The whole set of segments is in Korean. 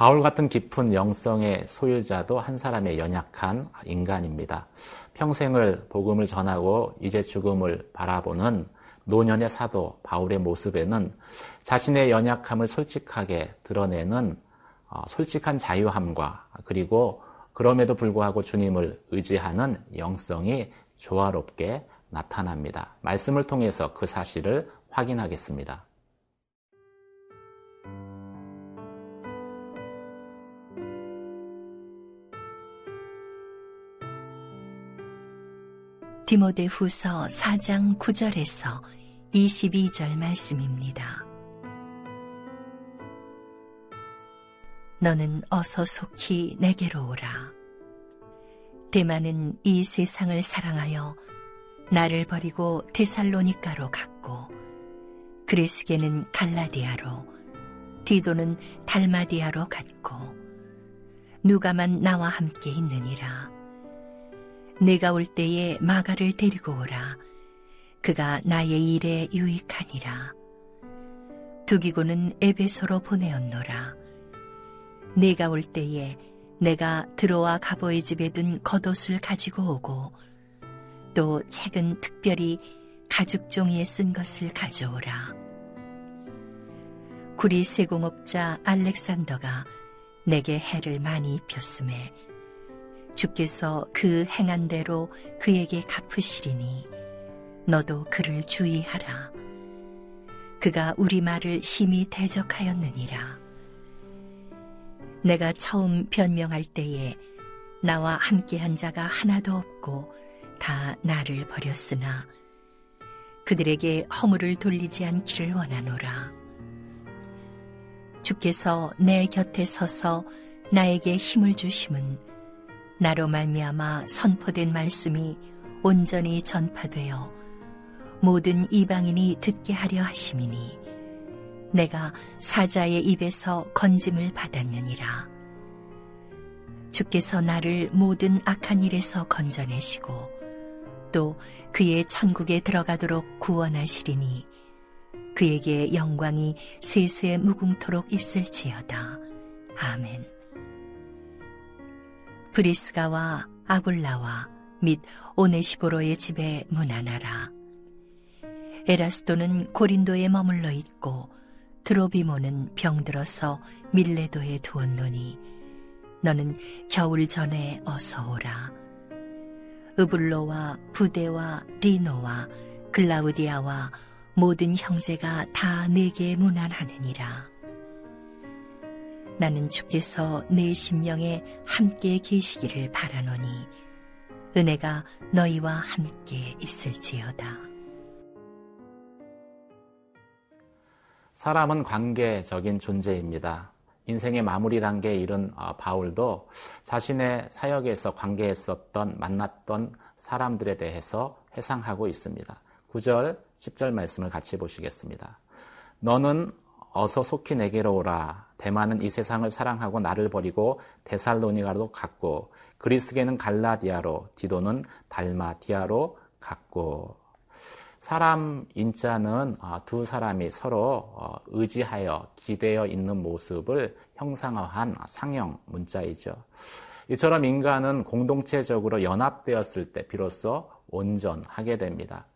바울 같은 깊은 영성의 소유자도 한 사람의 연약한 인간입니다. 평생을 복음을 전하고 이제 죽음을 바라보는 노년의 사도 바울의 모습에는 자신의 연약함을 솔직하게 드러내는 어, 솔직한 자유함과 그리고 그럼에도 불구하고 주님을 의지하는 영성이 조화롭게 나타납니다. 말씀을 통해서 그 사실을 확인하겠습니다. 디모데 후서 4장 9절에서 22절 말씀입니다. 너는 어서 속히 내게로 오라. 대만은 이 세상을 사랑하여 나를 버리고 데살로니카로 갔고 그레스게는 갈라디아로 디도는 달마디아로 갔고 누가만 나와 함께 있느니라. 내가 올 때에 마가를 데리고 오라. 그가 나의 일에 유익하니라. 두기고는 에베소로 보내었노라. 내가 올 때에 내가 들어와 가보의 집에 둔 겉옷을 가지고 오고 또 책은 특별히 가죽 종이에 쓴 것을 가져오라. 구리 세공업자 알렉산더가 내게 해를 많이 입혔음에 주께서 그 행한 대로 그에게 갚으시리니 너도 그를 주의하라. 그가 우리 말을 심히 대적하였느니라. 내가 처음 변명할 때에 나와 함께한 자가 하나도 없고 다 나를 버렸으나 그들에게 허물을 돌리지 않기를 원하노라. 주께서 내 곁에 서서 나에게 힘을 주심은 나로 말미암아 선포된 말씀이 온전히 전파되어 모든 이방인이 듣게 하려 하심이니 내가 사자의 입에서 건짐을 받았느니라. 주께서 나를 모든 악한 일에서 건져내시고 또 그의 천국에 들어가도록 구원하시리니 그에게 영광이 세세 무궁토록 있을지어다. 아멘. 브리스가와 아굴라와 및 오네시보로의 집에 문안하라. 에라스도는 고린도에 머물러 있고 드로비모는 병들어서 밀레도에 두었노니 너는 겨울 전에 어서 오라. 으블로와 부대와 리노와 글라우디아와 모든 형제가 다 내게 문안하느니라. 나는 주께서 내 심령에 함께 계시기를 바라노니 은혜가 너희와 함께 있을지어다. 사람은 관계적인 존재입니다. 인생의 마무리 단계에 이른 어, 바울도 자신의 사역에서 관계했었던 만났던 사람들에 대해서 회상하고 있습니다. 9절, 10절 말씀을 같이 보시겠습니다. 너는 어서 속히 내게로 오라. 대만은 이 세상을 사랑하고 나를 버리고 데살로니가로 갔고 그리스계는 갈라디아로 디도는 달마디아로 갔고 사람 인자는 어, 두 사람이 서로 어, 의지하여 기대어 있는 모습을 형상화한 상형 문자이죠. 이처럼 인간은 공동체적으로 연합되었을 때 비로소 온전하게 됩니다.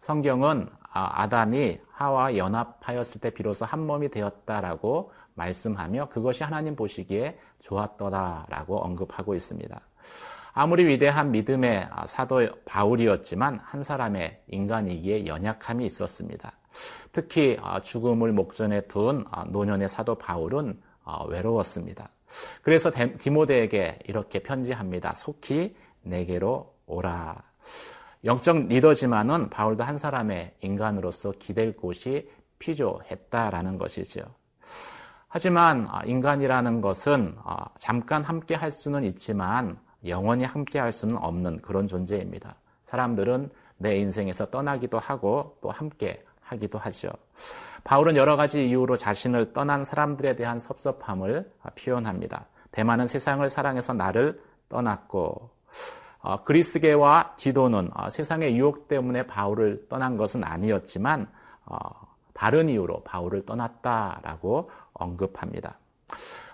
성경은 아, 아담이 하와 연합하였을 때 비로소 한 몸이 되었다라고 말씀하며 그것이 하나님 보시기에 좋았더라라고 언급하고 있습니다. 아무리 위대한 믿음의 사도 바울이었지만 한 사람의 인간이기에 연약함이 있었습니다. 특히 죽음을 목전에 둔 노년의 사도 바울은 외로웠습니다. 그래서 디모데에게 이렇게 편지합니다. 속히 내게로 오라. 영적 리더지만은 바울도 한 사람의 인간으로서 기댈 곳이 필요했다라는 것이죠. 하지만 아, 인간이라는 것은 아, 잠깐 함께 할 수는 있지만 영원히 함께 할 수는 없는 그런 존재입니다. 사람들은 내 인생에서 떠나기도 하고 또 함께 하기도 하죠. 바울은 여러 가지 이유로 자신을 떠난 사람들에 대한 섭섭함을 아, 표현합니다. 대만은 세상을 사랑해서 나를 떠났고 어, 그리스계와 디도는 어, 세상의 유혹 때문에 바울을 떠난 것은 아니었지만 어, 다른 이유로 바울을 떠났다라고 언급합니다.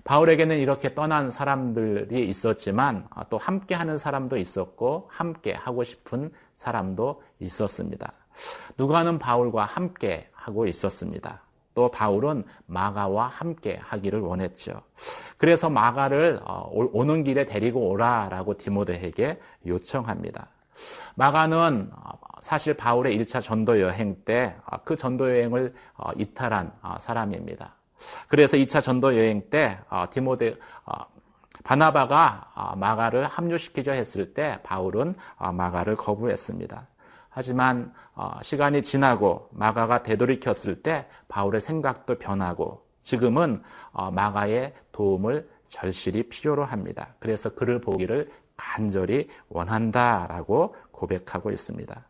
바울에게는 이렇게 떠난 사람들이 있었지만 또 함께 하는 사람도 있었고 함께 하고 싶은 사람도 있었습니다. 누가는 바울과 함께 하고 있었습니다. 또 바울은 마가와 함께 하기를 원했죠. 그래서 마가를 어, 오는 길에 데리고 오라라고 디모데에게 요청합니다. 마가는 어, 사실 바울의 1차 전도 여행 때그 어, 전도 여행을 이탈한 사람입니다. 그래서 2차 전도 여행 때 디모데 바나바가 마가를 합류시키려 했을 때 바울은 마가를 거부했습니다. 하지만 어, 시간이 지나고 마가가 되돌이켰을 때 바울의 생각도 변하고 지금은 어, 마가의 도움을 절실히 필요로 합니다. 그래서 그를 보기를 간절히 원한다라고 고백하고 있습니다.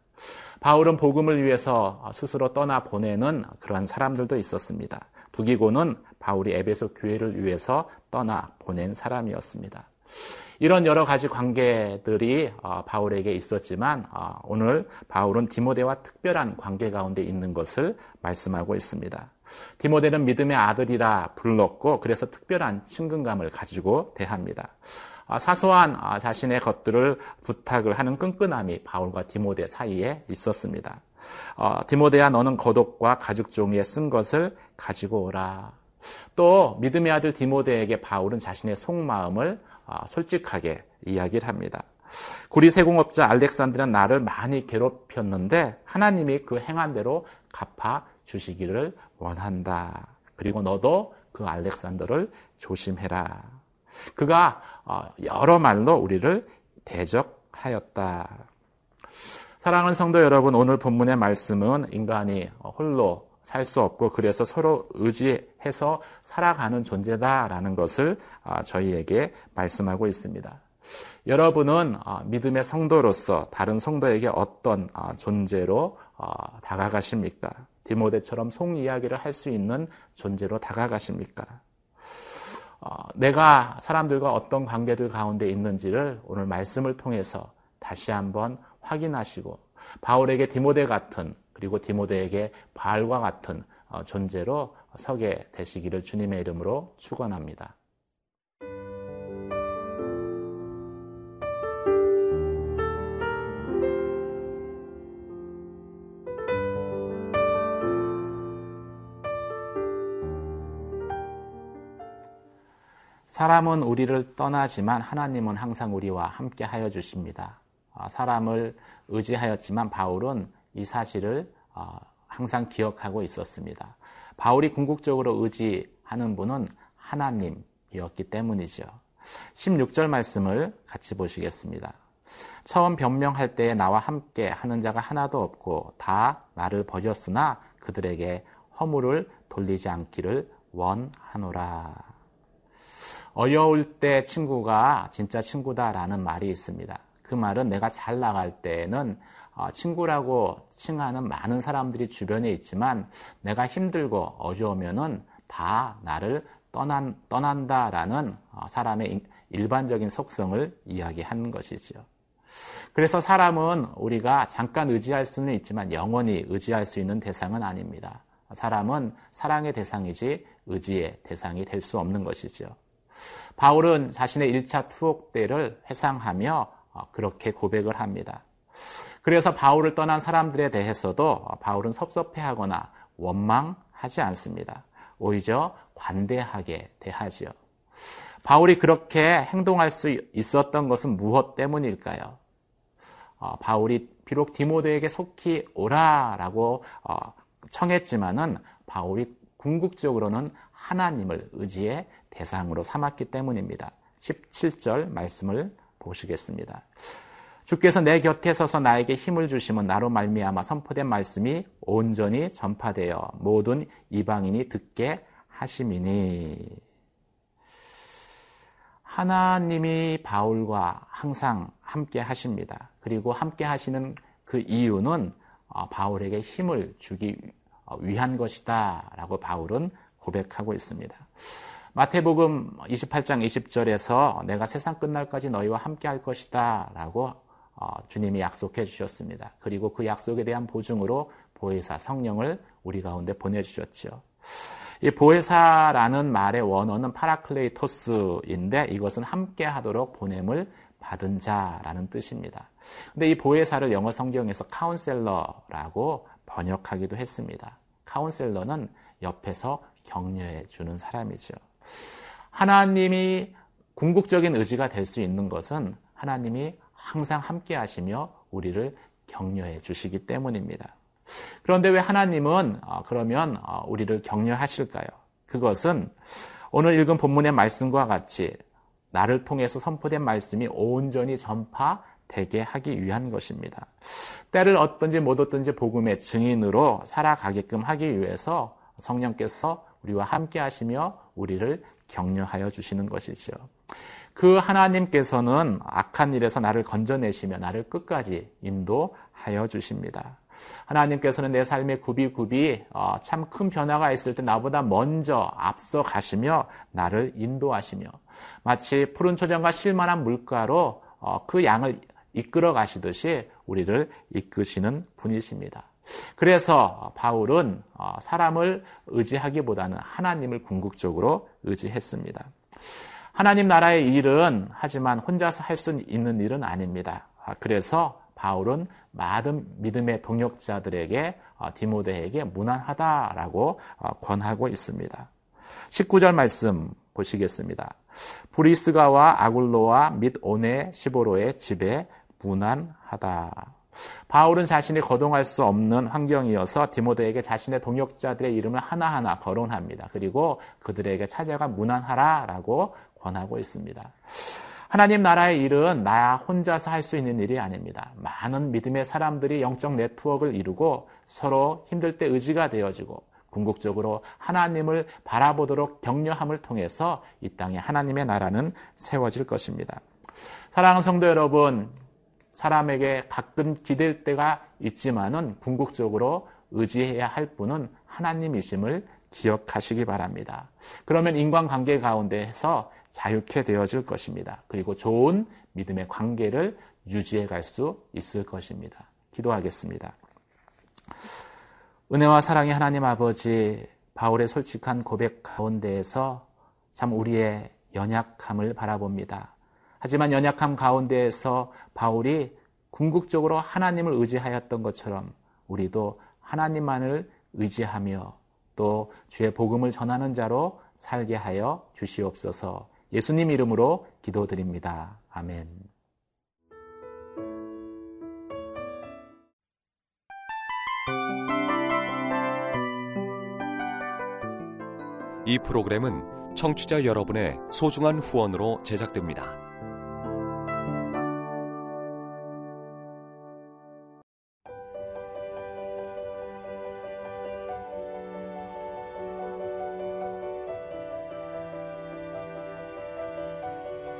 바울은 복음을 위해서 스스로 떠나 보내는 그러한 사람들도 있었습니다. 두기고는 바울이 에베소 교회를 위해서 떠나 보낸 사람이었습니다. 이런 여러 가지 관계들이 어, 바울에게 있었지만 어, 오늘 바울은 디모데와 특별한 관계 가운데 있는 것을 말씀하고 있습니다. 디모데는 믿음의 아들이라 불렀고 그래서 특별한 친근감을 가지고 대합니다. 어, 사소한 자신의 것들을 부탁을 하는 끈끈함이 바울과 디모데 사이에 있었습니다. 디모데야 너는 거독과 가죽 종이에 쓴 것을 가지고 오라. 또 믿음의 아들 디모데에게 바울은 자신의 속마음을 아, 솔직하게 이야기를 합니다. 구리 세공업자 알렉산드는 나를 많이 괴롭혔는데 하나님이 그 행한 대로 갚아 주시기를 원한다. 그리고 너도 그 알렉산더를 조심해라. 그가 어, 여러 말로 우리를 대적하였다. 사랑하는 성도 여러분, 오늘 본문의 말씀은 인간이 홀로 살 수 없고 그래서 서로 의지해서 살아가는 존재다라는 것을 아, 저희에게 말씀하고 있습니다. 여러분은 아, 믿음의 성도로서 다른 성도에게 어떤 아, 존재로 다가가십니까? 디모데처럼 속 이야기를 할 수 있는 존재로 다가가십니까? 내가 사람들과 어떤 관계들 가운데 있는지를 오늘 말씀을 통해서 다시 한번 확인하시고 바울에게 디모데 같은 그리고 디모데에게 바알과 같은 어, 존재로 서게 되시기를 주님의 이름으로 축원합니다. 사람은 우리를 떠나지만 하나님은 항상 우리와 함께 하여 주십니다. 아, 사람을 의지하였지만 바울은 이 사실을 어, 항상 기억하고 있었습니다. 바울이 궁극적으로 의지하는 분은 하나님이었기 때문이죠. 16절 말씀을 같이 보시겠습니다. 처음 변명할 때에 나와 함께 하는 자가 하나도 없고 다 나를 버렸으나 그들에게 허물을 돌리지 않기를 원하노라. 어려울 때 친구가 진짜 친구다라는 말이 있습니다. 그 말은 내가 잘 나갈 때에는 어, 친구라고 칭하는 많은 사람들이 주변에 있지만 내가 힘들고 어려우면은 다 나를 떠난, 떠난다라는 어, 사람의 일반적인 속성을 이야기하는 것이지요. 그래서 사람은 우리가 잠깐 의지할 수는 있지만 영원히 의지할 수 있는 대상은 아닙니다. 사람은 사랑의 대상이지 의지의 대상이 될 수 없는 것이지요. 바울은 자신의 1차 투옥 때를 회상하며 어, 그렇게 고백을 합니다. 그래서 바울을 떠난 사람들에 대해서도 바울은 섭섭해하거나 원망하지 않습니다. 오히려 관대하게 대하지요. 바울이 그렇게 행동할 수 있었던 것은 무엇 때문일까요? 어, 바울이 비록 디모데에게 속히 오라라고 어, 청했지만은 바울이 궁극적으로는 하나님을 의지의 대상으로 삼았기 때문입니다. 17절 말씀을 보시겠습니다. 주께서 내 곁에 서서 나에게 힘을 주시면 나로 말미암아 선포된 말씀이 온전히 전파되어 모든 이방인이 듣게 하심이니 하나님이 바울과 항상 함께 하십니다. 그리고 함께 하시는 그 이유는 어, 바울에게 힘을 주기 위한 것이다 라고 바울은 고백하고 있습니다. 마태복음 28장 20절에서 내가 세상 끝날까지 너희와 함께 할 것이다 라고 어, 주님이 약속해 주셨습니다. 그리고 그 약속에 대한 보증으로 보혜사 성령을 우리 가운데 보내주셨죠. 이 보혜사라는 말의 원어는 παράκλητος인데 이것은 함께 하도록 보냄을 받은 자라는 뜻입니다. 근데 이 보혜사를 영어 성경에서 카운셀러라고 번역하기도 했습니다. 카운셀러는 옆에서 격려해 주는 사람이죠. 하나님이 궁극적인 의지가 될 수 있는 것은 하나님이 항상 함께 하시며 우리를 격려해 주시기 때문입니다. 그런데 왜 하나님은 어, 그러면 어, 우리를 격려하실까요? 그것은 오늘 읽은 본문의 말씀과 같이 나를 통해서 선포된 말씀이 온전히 전파되게 하기 위한 것입니다. 때를 얻든지 못 얻든지 복음의 증인으로 살아가게끔 하기 위해서 성령께서 우리와 함께 하시며 우리를 격려하여 주시는 것이죠. 그 하나님께서는 악한 일에서 나를 건져내시며 나를 끝까지 인도하여 주십니다. 하나님께서는 내 삶의 굽이굽이 어, 참큰 변화가 있을 때 나보다 먼저 앞서 가시며 나를 인도하시며 마치 푸른 초장과 실만한 물가로 어, 그 양을 이끌어 가시듯이 우리를 이끄시는 분이십니다. 그래서 바울은 어, 사람을 의지하기보다는 하나님을 궁극적으로 의지했습니다. 하나님 나라의 일은 하지만 혼자서 할 수 있는 일은 아닙니다. 아, 그래서 바울은 많은 믿음의 동역자들에게 어, 디모데에게 무난하다라고 어, 권하고 있습니다. 19절 말씀 보시겠습니다. 브리스가와 아굴로와 및 오네 시보로의 집에 무난하다. 바울은 자신이 거동할 수 없는 환경이어서 디모데에게 자신의 동역자들의 이름을 하나하나 거론합니다. 그리고 그들에게 찾아가 무난하라라고 권하고 있습니다. 하나님 나라의 일은 나 혼자서 할 수 있는 일이 아닙니다. 많은 믿음의 사람들이 영적 네트워크를 이루고 서로 힘들 때 의지가 되어지고 궁극적으로 하나님을 바라보도록 격려함을 통해서 이 땅에 하나님의 나라는 세워질 것입니다. 사랑하는 성도 여러분, 사람에게 가끔 기댈 때가 있지만은 궁극적으로 의지해야 할 분은 하나님이심을 기억하시기 바랍니다. 그러면 인간관계 가운데에서 자유케 되어질 것입니다. 그리고 좋은 믿음의 관계를 유지해 갈 수 있을 것입니다. 기도하겠습니다. 은혜와 사랑의 하나님 아버지, 바울의 솔직한 고백 가운데에서 참 우리의 연약함을 바라봅니다. 하지만 연약함 가운데에서 바울이 궁극적으로 하나님을 의지하였던 것처럼 우리도 하나님만을 의지하며 또 주의 복음을 전하는 자로 살게 하여 주시옵소서 예수님 이름으로 기도드립니다. 아멘. 이 프로그램은 청취자 여러분의 소중한 후원으로 제작됩니다.